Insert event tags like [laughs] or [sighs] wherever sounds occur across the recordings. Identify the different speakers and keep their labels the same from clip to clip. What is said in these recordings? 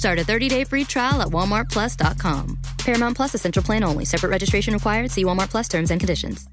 Speaker 1: Start a 30-day free trial at walmartplus.com. Paramount Plus essential plan only. Separate registration required. See Walmart Plus terms and conditions.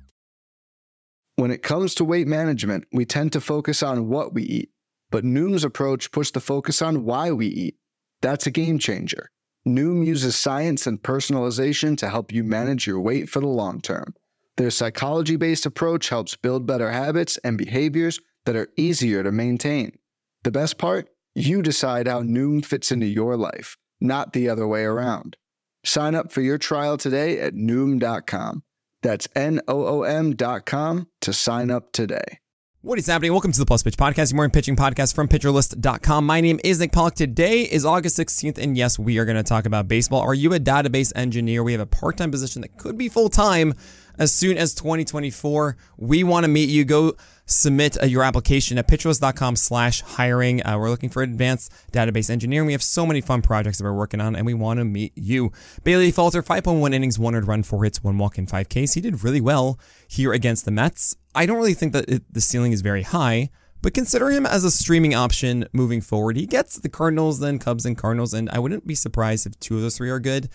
Speaker 2: When it comes to weight management, we tend to focus on what we eat, but Noom's approach puts the focus on why we eat. That's a game changer. Noom uses science and personalization to help you manage your weight for the long term. Their psychology based approach helps build better habits and behaviors that are easier to maintain. The best part? You decide how Noom fits into your life, not the other way around. Sign up for your trial today at Noom.com. That's N O O M.com to sign up today.
Speaker 3: What is happening? Welcome to the Plus Pitch Podcast, your morning pitching podcast from PitcherList.com. My name is Nick Pollack. Today is August 16th, and yes, we are going to talk about baseball. Are you a database engineer? We have a part time position that could be full time as soon as 2024. We want to meet you. Go submit uh, your application at pitcherlist.com slash hiring. Uh, we're looking for an advanced database engineering. We have so many fun projects that we're working on, and we want to meet you. Bailey Falter, 5.1 innings, one run, four hits, one walk, in five Ks. He did really well here against the Mets. I don't really think that it, the ceiling is very high, but consider him as a streaming option moving forward. He gets the Cardinals, then Cubs, and Cardinals, and I wouldn't be surprised if two of those three are good.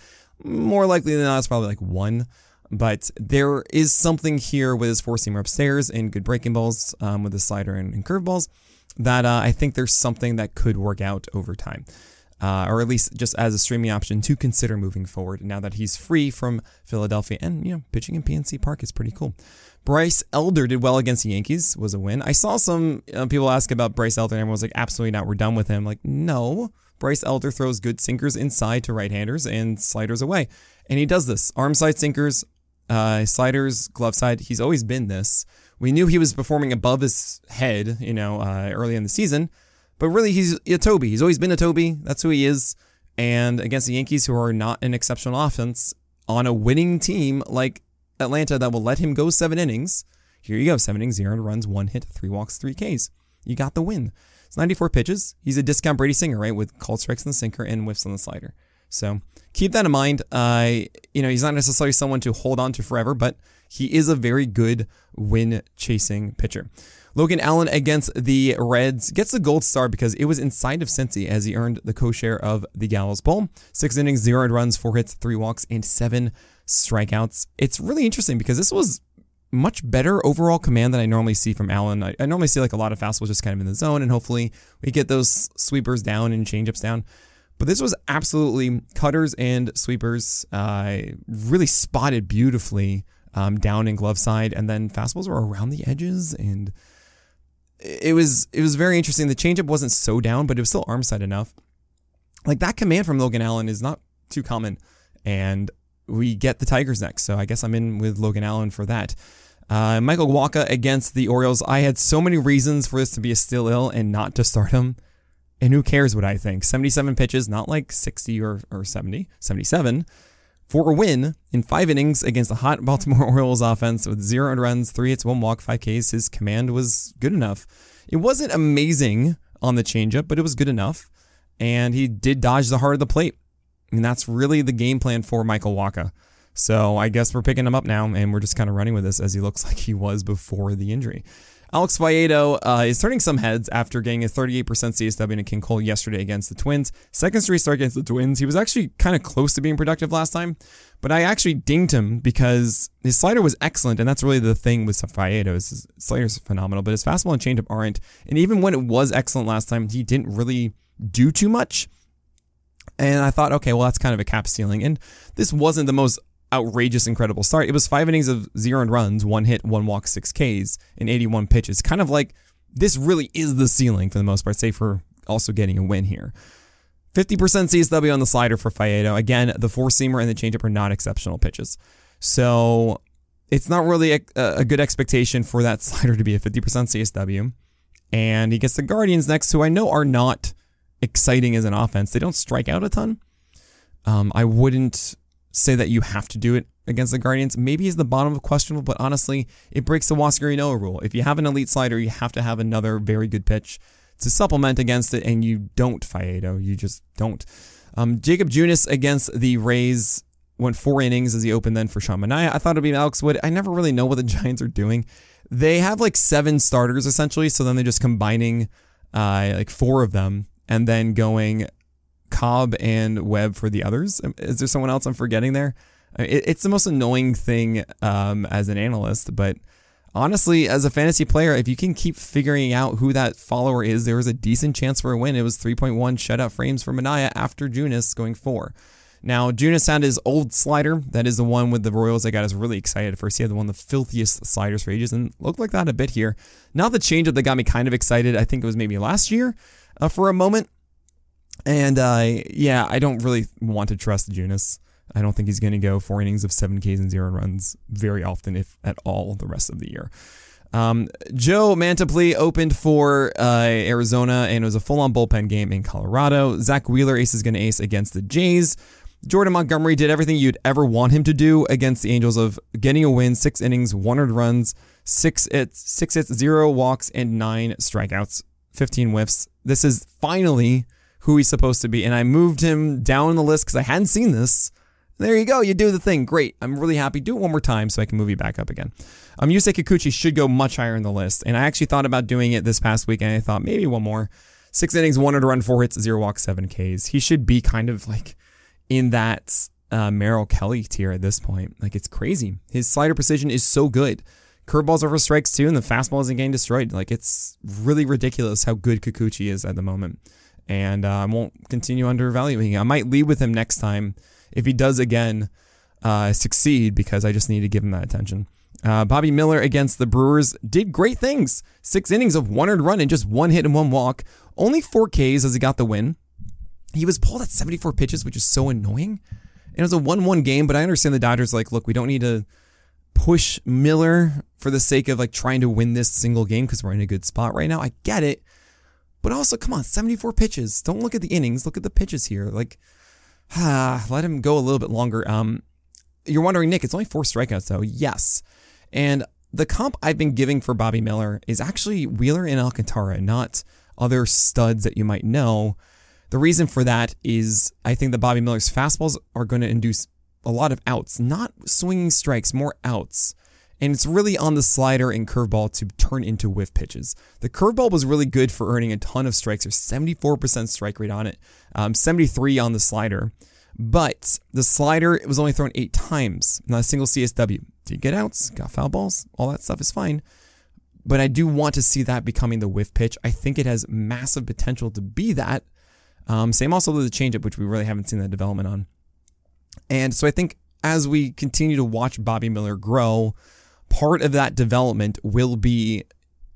Speaker 3: More likely than not, it's probably like one. But there is something here with his four seamer upstairs and good breaking balls um, with the slider and, and curveballs that uh, I think there's something that could work out over time. Uh, or at least just as a streaming option to consider moving forward now that he's free from Philadelphia. And, you know, pitching in PNC Park is pretty cool. Bryce Elder did well against the Yankees, was a win. I saw some uh, people ask about Bryce Elder, and everyone was like, absolutely not, we're done with him. Like, no. Bryce Elder throws good sinkers inside to right handers and sliders away. And he does this. Arm side sinkers, uh, sliders, glove side. He's always been this. We knew he was performing above his head, you know, uh, early in the season, but really he's a Toby. He's always been a Toby. That's who he is. And against the Yankees, who are not an exceptional offense, on a winning team like Atlanta that will let him go seven innings, here you go, seven innings, zero runs, one hit, three walks, three Ks. You got the win. It's 94 pitches. He's a discount Brady Singer, right, with called strikes on the sinker and whiffs on the slider. So keep that in mind. Uh, you know, he's not necessarily someone to hold on to forever, but he is a very good win chasing pitcher. Logan Allen against the Reds gets the gold star because it was inside of Cincy as he earned the co-share of the Gallows Bowl. Six innings, zero runs, four hits, three walks, and seven strikeouts. It's really interesting because this was much better overall command than I normally see from Allen. I, I, normally see like a lot of fastballs just kind of in the zone, and hopefully we get those sweepers down and changeups down. But this was absolutely cutters and sweepers, uh, really spotted beautifully um, down in glove side, and then fastballs were around the edges and it was it was very interesting. The changeup wasn't so down, but it was still arm side enough. Like that command from Logan Allen is not too common, and we get the Tigers next. So I guess I'm in with Logan Allen for that. Uh, Michael Wacha against the Orioles. I had so many reasons for this to be a still ill and not to start him. And who cares what I think? 77 pitches, not like 60 or, or 70, 77 for a win in five innings against the hot [laughs] Baltimore Orioles offense with zero runs, three hits, one walk, five Ks. His command was good enough. It wasn't amazing on the changeup, but it was good enough. And he did dodge the heart of the plate. And that's really the game plan for Michael Wacha. So I guess we're picking him up now, and we're just kind of running with this as he looks [laughs] like he was before the injury. Alex Faedo uh, is turning some heads after getting a 38% CSW in a King Cole yesterday against the Twins. Second straight start against the Twins. He was actually kind of close to being productive last time, but I actually dinged him because his slider was excellent, and that's really the thing with Faedo. His slider's phenomenal, but his fastball and changeup aren't. And even when it was excellent last time, he didn't really do too much. And I thought, okay, well, that's kind of a cap ceiling. And this wasn't the most outrageous, incredible start. It was five innings of zero runs, one hit, one walk, six Ks, and 81 pitches. Kind of like this really is the ceiling for the most part, save for also getting a win here. 50% CSW on the slider for Faedo. Again, the four seamer and the changeup are not exceptional pitches. So it's not really a, a good expectation for that [laughs] slider to be a 50% CSW. And he gets the Guardians next, who I know are not exciting as an offense. They don't strike out a ton. Um, I wouldn't say that you have to do it against the Guardians. Maybe is the bottom of questionable, but honestly, it breaks the Huascar Ynoa rule. If you have an elite slider, you have to have another very good pitch to supplement against it, and you don't, Faedo. You just don't. Um, Jakob Junis against the Rays went four innings as he opened then for Sean. I thought it'd be Alex Wood. I never really know what the [laughs] Giants are doing. They have like seven starters essentially, so then they're just combining uh, like four of them and then going Cobb and Webb for the others. Um, is there someone else I'm forgetting there? It's the most annoying thing um, as an analyst, but honestly, as a fantasy player, if you can keep figuring out who that follower is, there was a decent chance for a win. It was 3.1 shutout frames for Manaea after Junis going four. Now, Junis had his old slider. That is the one with the Royals that got us really excited first. He had the one of the filthiest sliders for ages and looked like that a bit here. Not the changeup that got me kind of excited. I think it was maybe last year uh, for a moment. And uh, yeah, I don't really want to trust Junis. I don't think he's going to go four innings of seven Ks and zero runs very often, if at all, the rest of the year. Um, Joe Mantiply opened for uh, Arizona, and it was a full-on bullpen game in Colorado. Zack Wheeler ace is going to ace against the Jays. Jordan Montgomery did everything you'd ever want him to do against the Angels of getting a win, six innings, 100 runs, six hits, six hits, zero walks, and nine strikeouts, 15 whiffs. This is finally who he's supposed to be. And I moved him down the list because I hadn't seen this. There you go. You do the thing. Great. I'm really happy. Do it one more time so I can move you back up again. Um, Yusei Kikuchi should go much higher in the list. And I actually thought about doing it this past week, and I thought maybe one more. Six innings, one to run, four hits, zero walks, seven Ks. He should be kind of like in that uh, Merrill Kelly tier at this point. Like it's crazy. His slider precision is so good. Curveballs over strikes too, and the fastball isn't getting destroyed. Like it's really ridiculous how good Kikuchi is at the moment and uh, I won't continue undervaluing him. I might lead with him next time if he does again uh, succeed because I just need to give him that attention. Uh, Bobby Miller against the Brewers did great things. Six innings of one earned run and just one hit and one walk. Only four Ks as he got the win. He was pulled at 74 pitches, which is so annoying. And it was a 1 1 game, but I understand the Dodgers like, look, we don't need to push Miller for the sake of like trying to win this single game because we're in a good spot right now. I get it. But also, come on, 74 pitches. Don't look at the innings. Look at the pitches here. Like, ah, [sighs] let him go a little bit longer. Um, you're wondering, Nick, it's only four strikeouts though. Yes, and the comp I've been giving for Bobby Miller is actually Wheeler and Alcantara, not other studs that you might know. The reason for that is I think that Bobby Miller's fastballs are going to induce a lot of outs, not swinging strikes, more outs. And it's really on the slider and curveball to turn into whiff pitches. The curveball was really good for earning a ton of strikes. There's 74% strike rate on it, um, 73 on the slider. But the slider it was only thrown eight times, not a single CSW. Did get outs, got foul balls, all that stuff is fine. But I do want to see that becoming the whiff pitch. I think it has massive potential to be that. Um, same also with the changeup, which we really haven't seen that development on. And so I think as we continue to watch Bobby Miller grow, part of that development will be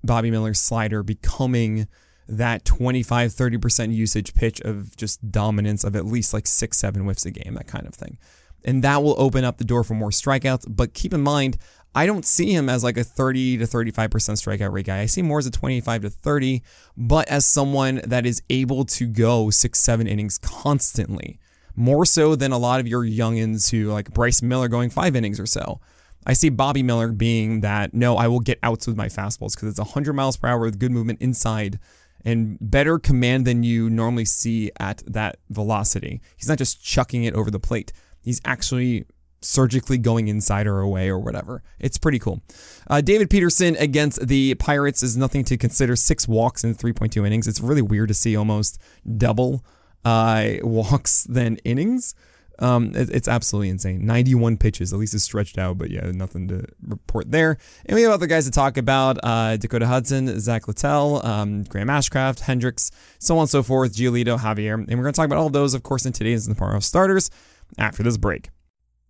Speaker 3: Bobby Miller's slider becoming that 25 30% usage pitch of just dominance of at least like six, seven whiffs a game, that kind of thing. And that will open up the door for more strikeouts. But keep in mind, I don't see him as like a 30 to 35% strikeout rate guy. I see more as a 25 to 30, but as someone that is able to go six, seven innings constantly, more so than a lot of your youngins who like Bryce Miller going five innings or so. I see Bobby Miller being that, no, I will get outs with my fastballs because it's 100 miles per hour with good movement inside and better command than you normally see at that velocity. He's not just chucking it over the plate, he's actually surgically going inside or away or whatever. It's pretty cool. Uh, David Peterson against the Pirates is nothing to consider. Six walks in 3.2 innings. It's really weird to see almost double uh, [laughs] walks than innings. Um, it, it's absolutely insane. 91 pitches, at least it's stretched out, but yeah, nothing to report there. And we have other guys to talk about uh, Dakota Hudson, Zack Littell, um, Graham Ashcraft, Hendricks, so on and so forth, Giolito, Javier. And we're going to talk about all those, of course, in today's and tomorrow's starters after this break.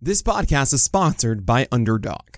Speaker 3: This podcast is sponsored by Underdog.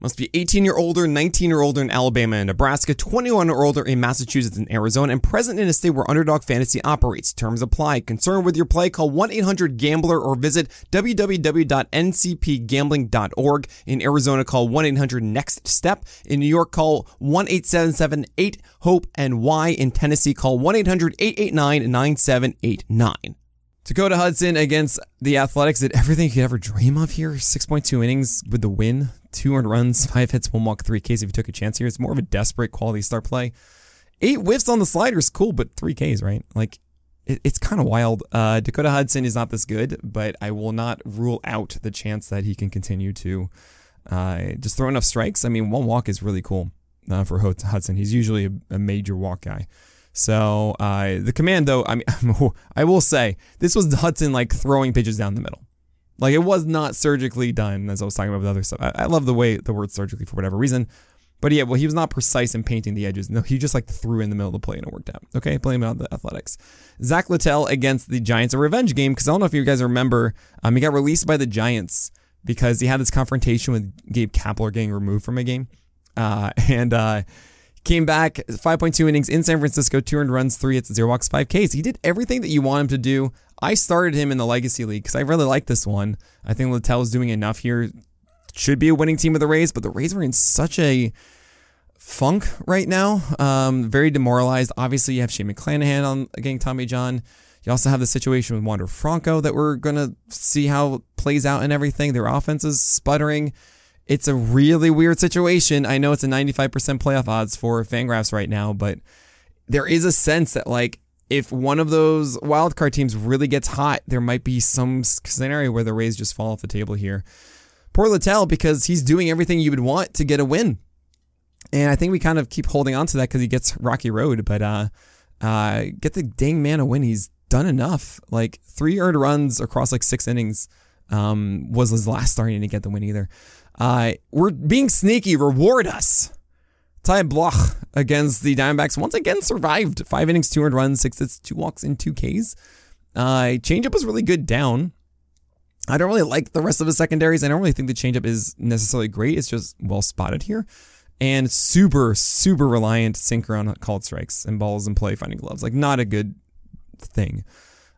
Speaker 3: must be 18 year older, 19 year older in Alabama and Nebraska, 21 or older in Massachusetts and Arizona, and present in a state where Underdog Fantasy operates. Terms apply. Concerned with your play? Call 1 800 Gambler or visit www.ncpgambling.org. In Arizona, call 1 800 Next Step. In New York, call 1 877 8 HOPE and Y. In Tennessee, call 1 800 889 9789. Dakota Hudson against the Athletics did everything you could ever dream of here. 6.2 innings with the win, two earned runs, [laughs] five hits, one walk, three Ks if you took a chance here. It's more of a desperate quality start play. Eight whiffs on the slider is cool, but three Ks, right? Like, it, it's kind of wild. Uh, Dakota Hudson is not this good, but I will not rule out the chance that he can continue to uh, just throw enough strikes. I mean, one walk is really cool uh, for Hudson. He's usually a, a major walk guy. So uh, the command, though, I mean, [laughs] I will say this was Hudson like throwing pitches down the middle. Like it was not surgically done, as I was talking about with other stuff. I, I love the way the word surgically for whatever reason. But yeah, well, he was not precise in painting the edges. No, he just like threw in the middle of the play and it worked out. Okay, blame it on the athletics. Zack Littell against the Giants, a revenge game, because I don't know if you guys remember, um, he got released by the Giants because he had this confrontation with Gabe Kapler getting removed from a game. Uh, [laughs] and uh, Came back 5.2 innings in San Francisco, two earned runs, three hits, zero walks, five Ks. He did everything that you want him to do. I started him in the Legacy League because I really like this one. I think Littell is doing enough here. Should be a winning team with the Rays, but the Rays are in such a funk right now. Um, very demoralized. Obviously, you have Shane McClanahan on getting Tommy John. You also have the situation with Wander Franco that we're gonna see how plays out and everything. Their offense is sputtering. It's a really weird situation. I know it's a 95% playoff odds for Fangraphs right now, but there is a sense that like if one of those wildcard teams really gets hot, there might be some scenario where the Rays just fall off the table here. Poor Littell because he's doing everything you would want to get a win. And I think we kind of keep holding on to that because he gets Rocky Road, but uh, uh, get the dang man a win. He's done enough. Like three earned runs across like six innings um, was his last starting to get the win either. Uh, we're being sneaky. Reward us. Ty Blach against the Diamondbacks once again survived. Five innings, 200 runs, six hits, two walks, and two Ks. Uh, changeup was really good down. I don't really like the rest of the secondaries. I don't really think the changeup is necessarily great. It's just well spotted here. and super, super reliant sinker on called strikes and balls in play finding gloves. Like, not a good thing.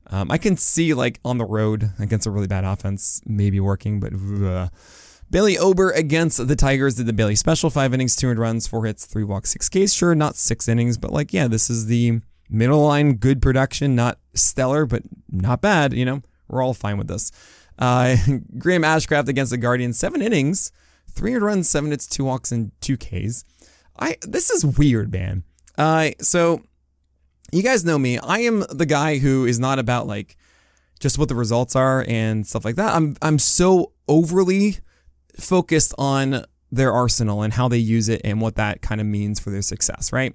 Speaker 3: Um, I can see, like, on the road against a really bad offense, maybe working, but. Uh. Bailey Ober against the Tigers did the Bailey special five innings, 200 runs, four hits, three walks, six Ks. Sure, not six innings, but like, yeah, this is the middle line, good production, not stellar, but not bad. You know, we're all fine with this. Uh, [laughs] Graham Ashcraft against the Guardians, seven innings, 300 runs, seven hits, two walks, and two Ks. I this is weird, man. Uh, so you guys know me. I am the guy who is not about like just what the results are and stuff like that. I'm I'm so overly focused on their arsenal and how they use it and what that kind of means for their success, right?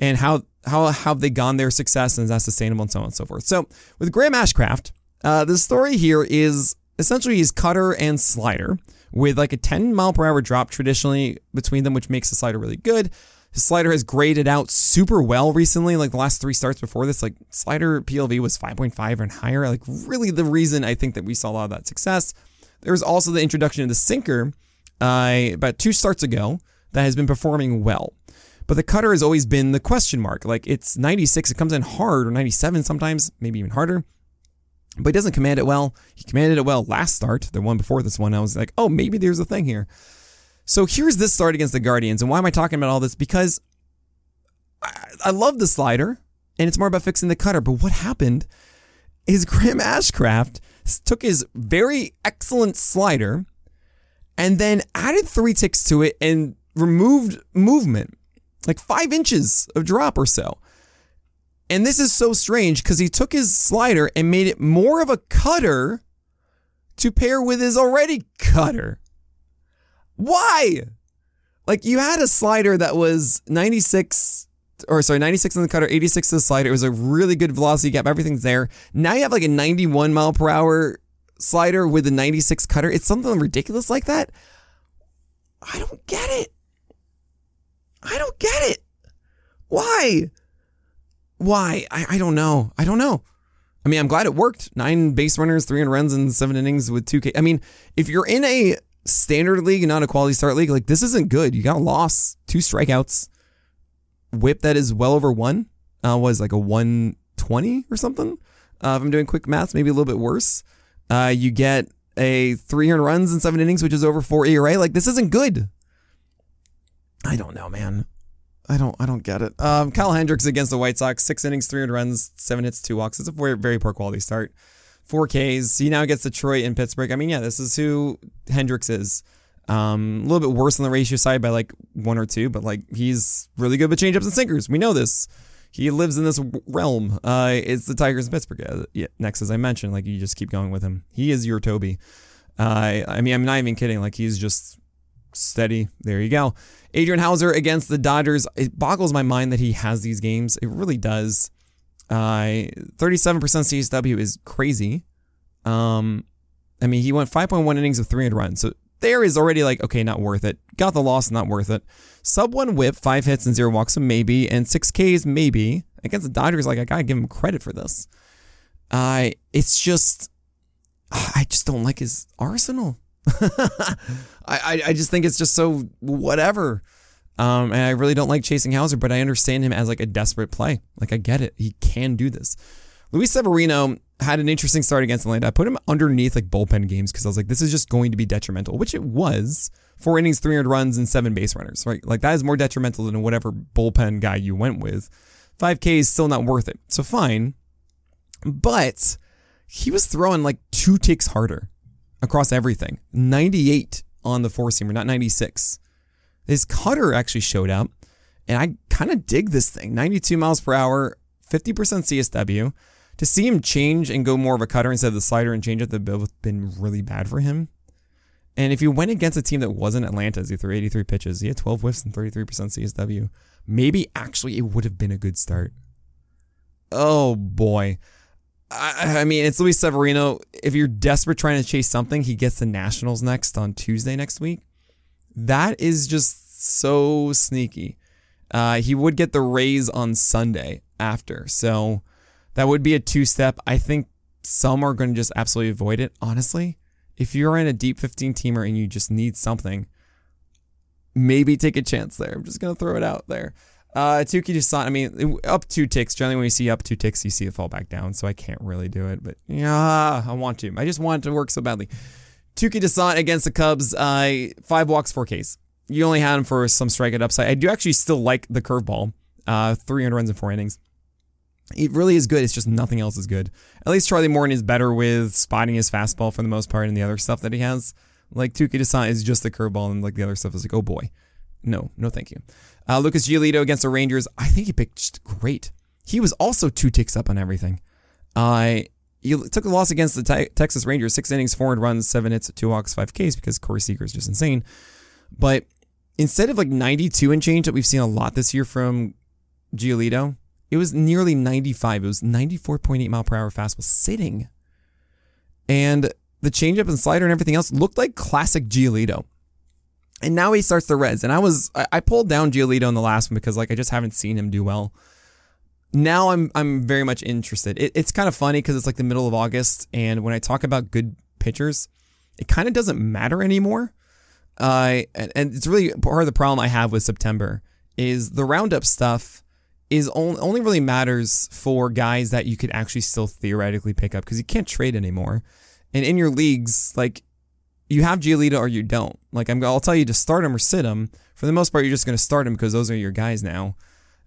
Speaker 3: And how how have they gone their success and is that sustainable and so on and so forth. So with Graham Ashcraft, uh, the story here is essentially his cutter and slider with like a 10 mile per hour drop traditionally between them, which makes the slider really good. His slider has graded out super well recently. Like the last three starts before this, like slider PLV was 5.5 and higher. Like really the reason I think that we saw a lot of that success. There was also the introduction of the sinker uh, about two starts ago that has been performing well. But the cutter has always been the question mark. Like it's 96, it comes in hard, or 97 sometimes, maybe even harder. But he doesn't command it well. He commanded it well last start, the one before this one. I was like, oh, maybe there's a thing here. So here's this start against the Guardians. And why am I talking about all this? Because I, I love the slider, and it's more about fixing the cutter. But what happened is [laughs] Graham Ashcraft took his very excellent slider and then added three ticks to it and removed movement, like five inches of drop or so. And this is so strange because he took his slider and made it more of a cutter to pair with his already cutter. Why? Like you had a slider that was 96 or sorry, 96 in the cutter, 86 in the slider. It was a really good velocity gap. Everything's there. Now you have like a 91 mile per hour slider with a 96 cutter. It's something ridiculous like that. I don't get it. I don't get it. Why? Why? I, I don't know. I don't know. I mean, I'm glad it worked. Nine base runners, 300 runs in seven innings with 2K. I mean, if you're in a standard league, and not a quality start league, like this isn't good. You got a loss, two strikeouts, whip that is well over one, uh, was like a 120 or something. Uh, if I'm doing quick math, maybe a little bit worse. Uh, you get a 300 runs in seven innings, which is over four ERA. Like this isn't good. I don't know, man. I don't I don't get it. Um, Kyle Hendricks against the White Sox, six innings, 300 runs, seven hits, two walks. It's a very, very poor quality start. Four Ks. He now gets Detroit and Pittsburgh. I mean, yeah, this is who Hendricks is. Um, a little bit worse on the ratio side by like one or two, but like he's really good with changeups and sinkers. We know this. He lives in this realm. Uh, it's the Tigers and Pittsburgh. Uh, yeah, next, as I mentioned, like you just keep going with him. He is your Toby. Uh, I mean, I'm not even kidding. Like he's just steady. There you go. Adrian Houser against the Dodgers. It boggles my mind that he has these games. It really does. Uh, 37% CSW is crazy. Um, I mean, he went 5.1 innings of 300 runs. So there is already like, okay, not worth it. Got the loss, not worth it. Sub one whip, five hits and zero walks, maybe. And six Ks, maybe. Against the Dodgers, like, I gotta give him credit for this. Uh, it's just, I just don't like his arsenal. [laughs] I, I just think it's just so whatever. Um, and I really don't like chasing Houser, but I understand him as like a desperate play. Like I get it. He can do this. Luis Severino had an interesting start against Atlanta. I put him underneath like bullpen games because I was like, this is just going to be detrimental, which it was. Four innings, 300 runs, and seven base runners, right? Like that is more detrimental than whatever bullpen guy you went with. 5K is still not worth it. So fine. But he was throwing like two ticks harder across everything. 98 on the four seamer, not 96. His cutter actually showed up, and I kind of dig this thing. 92 miles per hour, 50% CSW. To see him change and go more of a cutter instead of the slider and change up the both have been really bad for him. And if you went against a team that wasn't Atlanta's, he threw 83 pitches, he had 12 whiffs and 33% CSW. Maybe actually it would have been a good start. Oh boy. I, I, mean, it's Luis Severino. If you're desperate trying to chase something, he gets the Nationals next on Tuesday next week. That is just so sneaky. Uh, he would get the Rays on Sunday after. So that would be a two step. I think some are going to just absolutely avoid it, honestly. If you're in a deep 15 teamer and you just need something, maybe take a chance there. I'm just gonna throw it out there. Uh, Touki Toussaint, I mean, up two ticks. Generally, when you see up two ticks, you see it fall back down. So I can't really do it, but yeah, I want to. I just want it to work so badly. Touki Toussaint against the Cubs, uh, five walks, four Ks. You only had him for some strikeout upside. I do actually still like the curveball. Uh, 300 runs in four innings. It really is good. It's just nothing else is good. At least Charlie Morton is better with spotting his fastball for the most part and the other stuff that he has. Like Touki Toussaint is just the curveball and like the other stuff is like, oh boy. No, no thank you. Uh, Lucas Giolito against the Rangers. I think he pitched great. He was also two ticks up on everything. Uh, he took a loss against the te- Texas Rangers, six innings, four runs, seven hits, two walks, five Ks because Corey Seager is just insane. But instead of like 92 and change that we've seen a lot this year from Giolito, it was nearly 95. It was 94.8 mile per hour fastball sitting. And the changeup and slider and everything else looked like classic Giolito. And now he starts the Reds. And I was I pulled down Giolito in the last one because like I just haven't seen him do well. Now I'm I'm very much interested. It, it's kind of funny because it's like the middle of August, and when I talk about good pitchers, it kind of doesn't matter anymore. Uh, and, and it's really part of the problem I have with September is the roundup stuff is only, only really matters for guys that you could actually still theoretically pick up because you can't trade anymore. And in your leagues, like you have Giolito or you don't. Like I'm, I'll tell you to start him or sit him. For the most part, you're just going to start him because those are your guys now.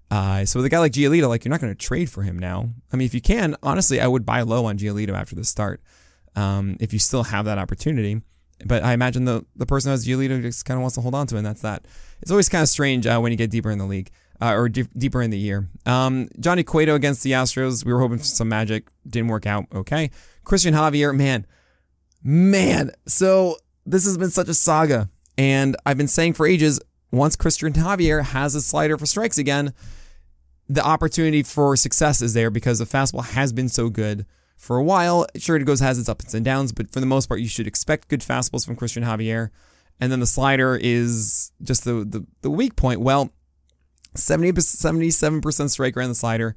Speaker 3: Uh, so with a guy like Giolito, like you're not going to trade for him now. I mean, if you can, honestly, I would buy low on Giolito after the start. Um, if you still have that opportunity. But I imagine the the person who has Giolito just kind of wants to hold on to it, and that's that. It's always kind of strange uh, when you get deeper in the league uh, or d- deeper in the year. Um, Johnny Cueto against the Astros. We were hoping for some magic. Didn't work out. Okay. Christian Javier, man, man. So this has been such a saga. And I've been saying for ages once Christian Javier has a slider for strikes again, the opportunity for success is there because the fastball has been so good for a while. Sure, it goes has its ups and downs, but for the most part, you should expect good fastballs from Christian Javier. And then the slider is just the, the, the weak point. Well, 70, 77% strike rate on the slider,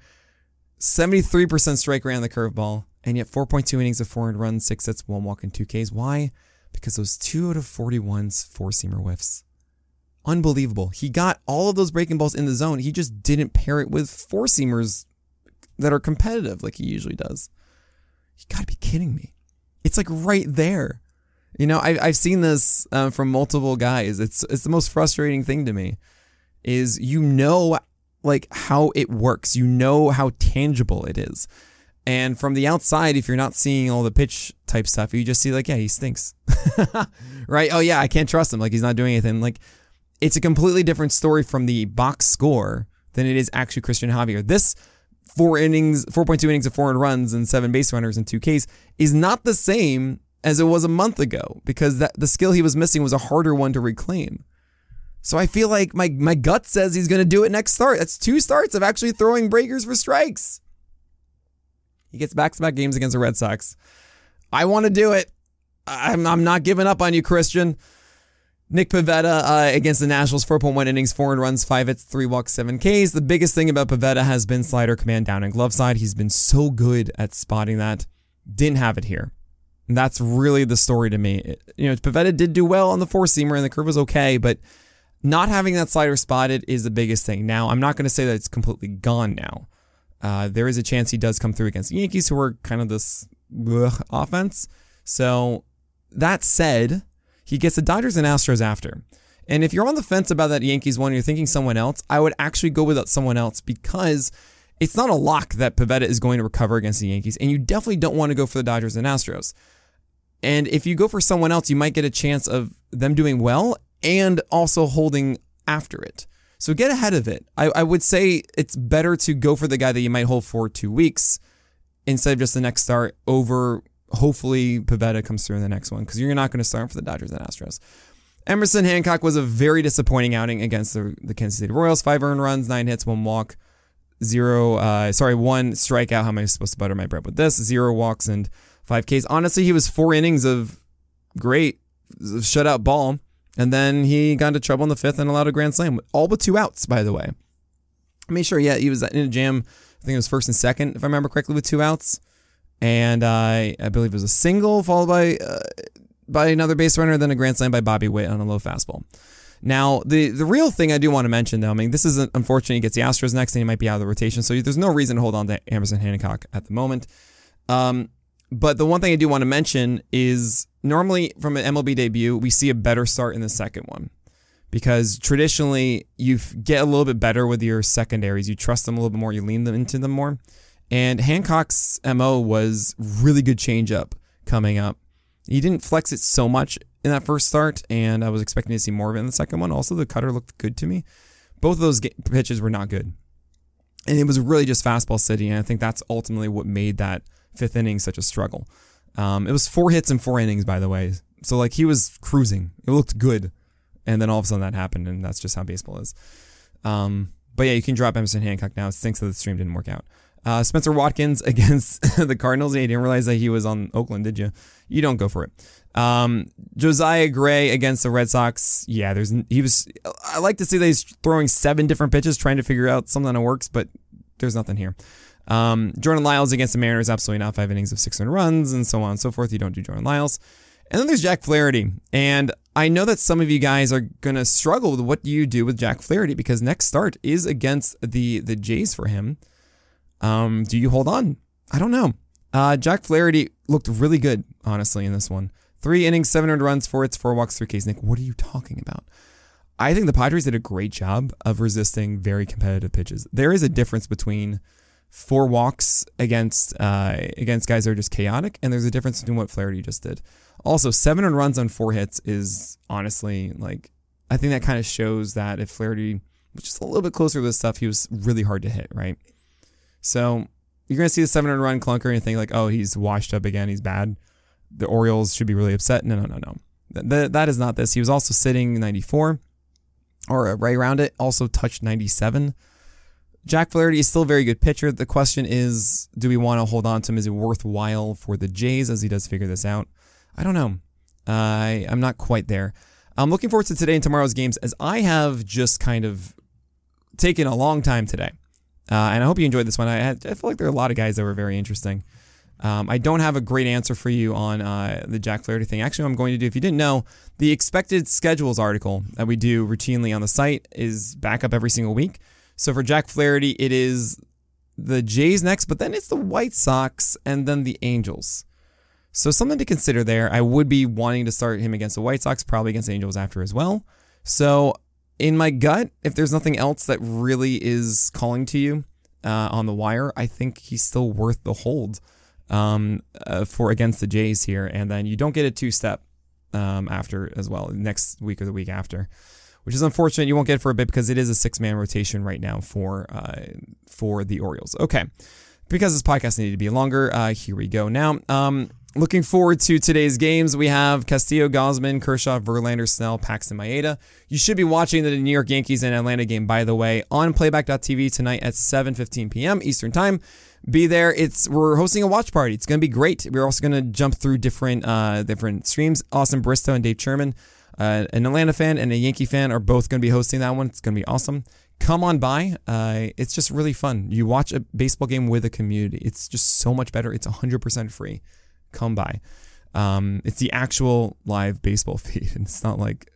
Speaker 3: 73% strike rate on the curveball, and yet 4.2 innings of four runs, six hits, one walk, and two Ks. Why? Because those two out of 41's four seamer whiffs. Unbelievable. He got all of those breaking balls in the zone. He just didn't pair it with four seamers that are competitive like he usually does. You gotta be kidding me. It's like right there. You know, I, I've seen this uh, from multiple guys. It's it's the most frustrating thing to me is you know like how it works. You know how tangible it is. And from the outside, if you're not seeing all the pitch type stuff, you just see like, yeah, he stinks. [laughs] right? Oh yeah, I can't trust him. Like he's not doing anything. Like it's a completely different story from the box score than it is actually Christian Javier. This four innings, 4.2 innings of four runs and seven base runners and two Ks is not the same as it was a month ago because that the skill he was missing was a harder one to reclaim. So I feel like my my gut says he's going to do it next start. That's two starts of actually throwing breakers for strikes. He gets back-to-back games against the Red Sox. I want to do it. I'm I'm not giving up on you, Christian. Nick Pivetta uh, against the Nationals, 4.1 innings, four runs, five hits, three walks, seven Ks. The biggest thing about Pivetta has been slider command down and glove side. He's been so good at spotting that. Didn't have it here. And that's really the story to me. It, you know, Pivetta did do well on the four seamer and the curve was okay, but not having that slider spotted is the biggest thing. Now, I'm not going to say that it's completely gone now. Uh, there is a chance he does come through against the Yankees, who are kind of this offense. So, that said, he gets the Dodgers and Astros after. And if you're on the fence about that Yankees one, you're thinking someone else, I would actually go with someone else because it's not a lock that Pivetta is going to recover against the Yankees, and you definitely don't want to go for the Dodgers and Astros. And if you go for someone else, you might get a chance of them doing well and also holding after it. So get ahead of it. I, I would say it's better to go for the guy that you might hold for two weeks instead of just the next start over hopefully Pivetta comes through in the next one because you're not going to start for the Dodgers and Astros. Emerson Hancock was a very disappointing outing against the, the Kansas City Royals. Five earned runs, nine hits, one walk, zero, uh, sorry, one strikeout. How am I supposed to butter my bread with this? Zero walks and five Ks. Honestly, he was four innings of great shutout ball. And then he got into trouble in the fifth and allowed a grand slam, all but two outs, by the way. I made sure, yeah, he was in a jam. I think it was first and second, if I remember correctly, with two outs. And uh, I believe it was a single followed by uh, by another base runner, then a grand slam by Bobby Witt on a low fastball. Now, the the real thing I do want to mention, though, I mean, this is unfortunate. He gets the Astros next, and he might be out of the rotation, so there's no reason to hold on to Emerson Hancock at the moment. Um, but the one thing I do want to mention is normally from an MLB debut, we see a better start in the second one because traditionally you get a little bit better with your secondaries. You trust them a little bit more, you lean them into them more. And Hancock's MO was really good changeup coming up. He didn't flex it so much in that first start, and I was expecting to see more of it in the second one. Also, the cutter looked good to me. Both of those pitches were not good. And it was really just fastball city, and I think that's ultimately what made that fifth inning such a struggle. Um, it was four hits in four innings, by the way. So, like, he was cruising. It looked good. And then all of a sudden that happened, and that's just how baseball is. Um, but yeah, you can drop Emerson Hancock now. It stinks that the stream didn't work out. Uh, Spenser Watkins [laughs] against the Cardinals. Yeah, you didn't realize that he was on Oakland, did you? You don't go for it. Um, Josiah Gray against the Red Sox. Yeah, there's he was. I like to see that he's throwing seven different pitches, trying to figure out something that works, but there's nothing here. Um, Jordan Lyles against the Mariners, absolutely not. Five innings of 600 runs and so on and so forth. You don't do Jordan Lyles. And then there's Jack Flaherty. And I know that some of you guys are going to struggle with what you do with Jack Flaherty because next start is against the the Jays for him. Um, do you hold on? I don't know. Uh, Jack Flaherty looked really good, honestly, in this one. Three innings, 700 runs, four hits, four walks, three Ks. Nick, what are you talking about? I think the Padres did a great job of resisting very competitive pitches. There is a difference between four walks against uh, against guys that are just chaotic, and there's a difference between what Flaherty just did. Also, seven 700 runs on four hits is honestly like I think that kind of shows that if Flaherty was just a little bit closer to this stuff, he was really hard to hit, right? So you're gonna see the seven 700 run clunker and think like, oh, he's washed up again, he's bad. The Orioles should be really upset. No, no, no, no. That, that is not this. He was also sitting 94 or right around it. Also touched 97. Jack Flaherty is still a very good pitcher. The question is, do we want to hold on to him? Is it worthwhile for the Jays as he does figure this out? I don't know. Uh, I, I'm not quite there. I'm looking forward to today and tomorrow's games as I have just kind of taken a long time today. Uh, and I hope you enjoyed this one. I, had, I feel like there are a lot of guys that were very interesting. Um, I don't have a great answer for you on uh, the Jack Flaherty thing. Actually, I'm going to do, if you didn't know, the expected schedules article that we do routinely on the site is back up every single week. So for Jack Flaherty, it is the Jays next, but then it's the White Sox and then the Angels. So something to consider there. I would be wanting to start him against the White Sox, probably against Angels after as well. So in my gut, if there's nothing else that really is calling to you uh, on the wire, I think he's still worth the hold um, uh, for against the Jays here. And then you don't get a two step um, after as well next week or the week after, which is unfortunate. You won't get for a bit because it is a six man rotation right now for uh, for the Orioles. Okay, because this podcast needed to be longer, uh, here we go. Now, um, Looking forward to today's games. We have Castillo, Gausman, Kershaw, Verlander, Snell, Paxton, Maeda. You should be watching the New York Yankees and Atlanta game, by the way, on playback.tv tonight at 7:15 p.m. Eastern Time. Be there. It's we're hosting a watch party. It's going to be great. We're also going to jump through different uh, different streams. Austin Bristow and Dave Sherman, uh, an Atlanta fan and a Yankee fan, are both going to be hosting that one. It's going to be awesome. Come on by. Uh, it's just really fun. You watch a baseball game with a community. It's just so much better. It's 100% free come by. Um, it's the actual live baseball [laughs] feed, it's not like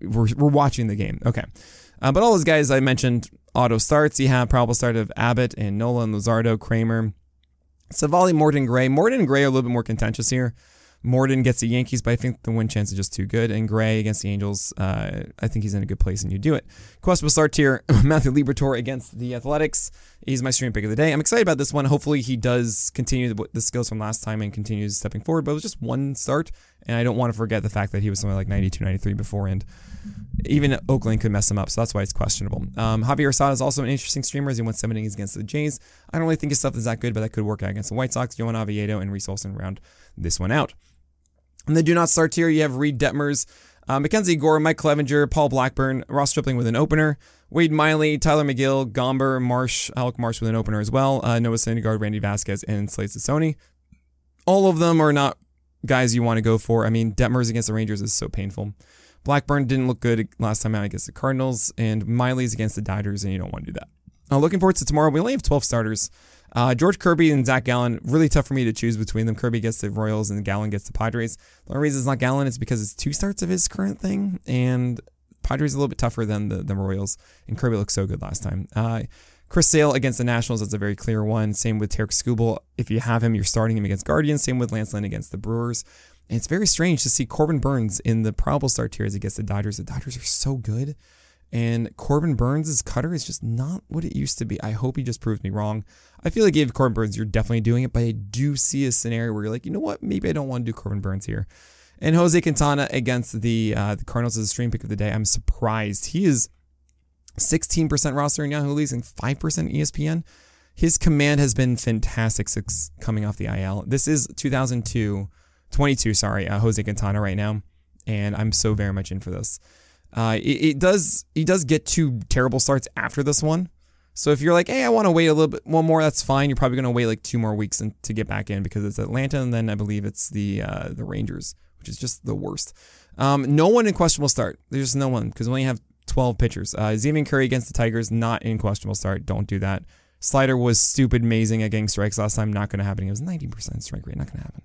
Speaker 3: we're, we're watching the game. Okay. Uh, but all those guys I mentioned, auto starts. You have probable start of Abbott and Nolan, Luzardo, Kremer, Civale, Morton, Gray. Morton Gray are a little bit more contentious here. Morton gets the Yankees, but I think the win chance is just too good. And Gray against the Angels, uh, I think he's in a good place and you do it. Quest will start here. [laughs] Matthew Liberatore against the Athletics. He's my stream pick of the day. I'm excited about this one. Hopefully he does continue the, the skills from last time and continues stepping forward, but it was just one start. And I don't want to forget the fact that he was something like 92, 93 before. And even Oakland could mess him up, so that's why it's questionable. Um, Javier Assad is also an interesting streamer as he went seven innings against the Jays. I don't really think his stuff is that good, but that could work out against the White Sox. Johan Oviedo and Reese Olson round this one out. And they do not start here. You have Reid Detmers, uh, Mackenzie Gore, Mike Clevinger, Paul Blackburn, Ross Stripling with an opener, Wade Miley, Tylor Megill, Gomber, Marsh, Alec Marsh with an opener as well, uh, Noah Syndergaard, Randy Vasquez, and Slade Cecconi. All of them are not guys you want to go for. I mean, Detmers against the Rangers is so painful. Blackburn didn't look good last time out against the Cardinals, and Miley's against the Dodgers, and you don't want to do that. Uh, looking forward to tomorrow. We only have 12 starters. Uh, George Kirby and Zac Gallen, really tough for me to choose between them. Kirby gets the Royals and Gallen gets the Padres. The only reason it's not Gallen is because it's two starts of his current thing, and Padres a little bit tougher than the, the Royals, and Kirby looked so good last time. Uh, Chris Sale against the Nationals, that's a very clear one. Same with Tarik Skubal. If you have him, you're starting him against Guardians. Same with Lance Lynn against the Brewers. And it's very strange to see Corbin Burnes in the probable start tiers against the Dodgers. The Dodgers are so good. And Corbin Burnes' cutter is just not what it used to be. I hope he just proves me wrong. I feel like if Corbin Burnes, you're definitely doing it, but I do see a scenario where you're like, you know what, maybe I don't want to do Corbin Burnes here. And Jose Quintana against the uh, the Cardinals is a stream pick of the day. I'm surprised. He is 16% roster in Yahoo Leagues and 5% ESPN. His command has been fantastic since coming off the IL. This is 2002, 22, sorry, uh, Jose Quintana right now. And I'm so very much in for this. Uh, it, it, does, he does get two terrible starts after this one. So if you're like, hey, I want to wait a little bit one more, that's fine. You're probably going to wait like two more weeks to get back in because it's Atlanta and then I believe it's the uh, the Rangers, which is just the worst. Um, no one in questionable start. There's no one because we only have 12 pitchers. Uh, Xzavier Curry against the Tigers, not in questionable start. Don't do that. Slider was stupid amazing against strikes last time. Not going to happen. It was 90% strike rate. Not going to happen.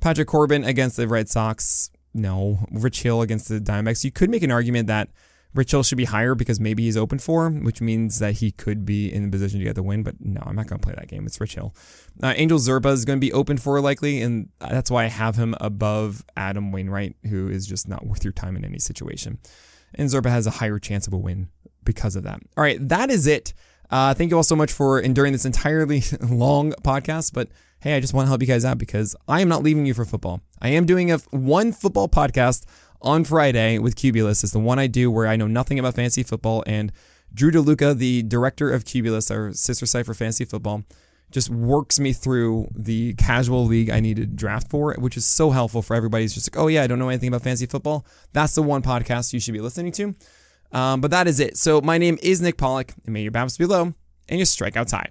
Speaker 3: Patrick Corbin against the Red Sox. No. Rich Hill against the Diamondbacks. You could make an argument that Rich Hill should be higher because maybe he's open for, which means that he could be in a position to get the win. But no, I'm not going to play that game. It's Rich Hill. Uh, Angel Zerpa is going to be open for likely, and that's why I have him above Adam Wainwright, who is just not worth your time in any situation and Zerpa has a higher chance of a win because of that. All right, that is it. Uh, thank you all so much for enduring this entirely [laughs] long podcast. But hey, I just want to help you guys out because I am not leaving you for football. I am doing a one football podcast on Friday with Cubulus. It's the one I do where I know nothing about fantasy football. And Drew DeLuca, the director of Cubulus, our sister site for fantasy football, just works me through the casual league I need to draft for, which is so helpful for everybody. It's just like, oh yeah, I don't know anything about fantasy football. That's the one podcast you should be listening to. Um, but that is it. So my name is Nick Pollack, and may your bounce be low and your strikeouts high.